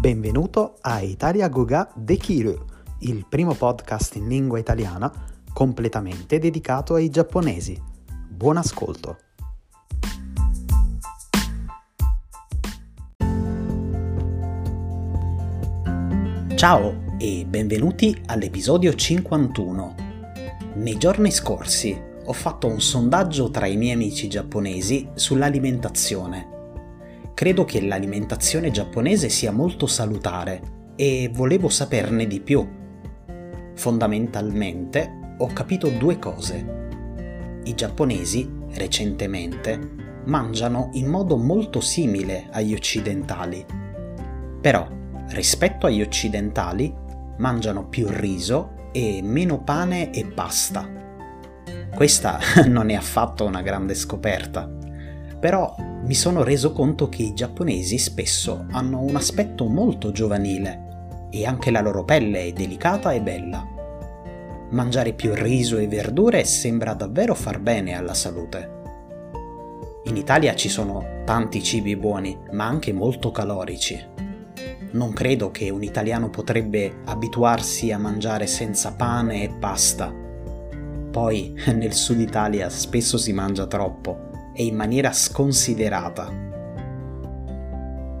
Benvenuto a Italia Goga Dekiru, il primo podcast in lingua italiana completamente dedicato ai giapponesi. Buon ascolto! Ciao e benvenuti all'episodio 51. Nei giorni scorsi ho fatto un sondaggio tra i miei amici giapponesi sull'alimentazione Credo che l'alimentazione giapponese sia molto salutare e volevo saperne di più. Fondamentalmente ho capito due cose. I giapponesi, recentemente, mangiano in modo molto simile agli occidentali. Però, rispetto agli occidentali, mangiano più riso e meno pane e pasta. Questa non è affatto una grande scoperta, però mi sono reso conto che i giapponesi spesso hanno un aspetto molto giovanile e anche la loro pelle è delicata e bella. Mangiare più riso e verdure sembra davvero far bene alla salute. In Italia ci sono tanti cibi buoni, ma anche molto calorici. Non credo che un italiano potrebbe abituarsi a mangiare senza pane e pasta. Poi nel sud Italia spesso si mangia troppo e in maniera sconsiderata.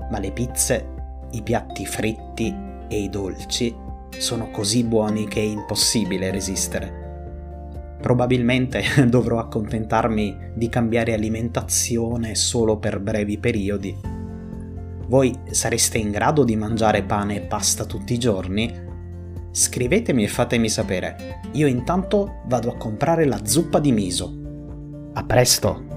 Ma le pizze, i piatti fritti e i dolci sono così buoni che è impossibile resistere. Probabilmente dovrò accontentarmi di cambiare alimentazione solo per brevi periodi. Voi sareste in grado di mangiare pane e pasta tutti i giorni? Scrivetemi e fatemi sapere. Io intanto vado a comprare la zuppa di miso. A presto!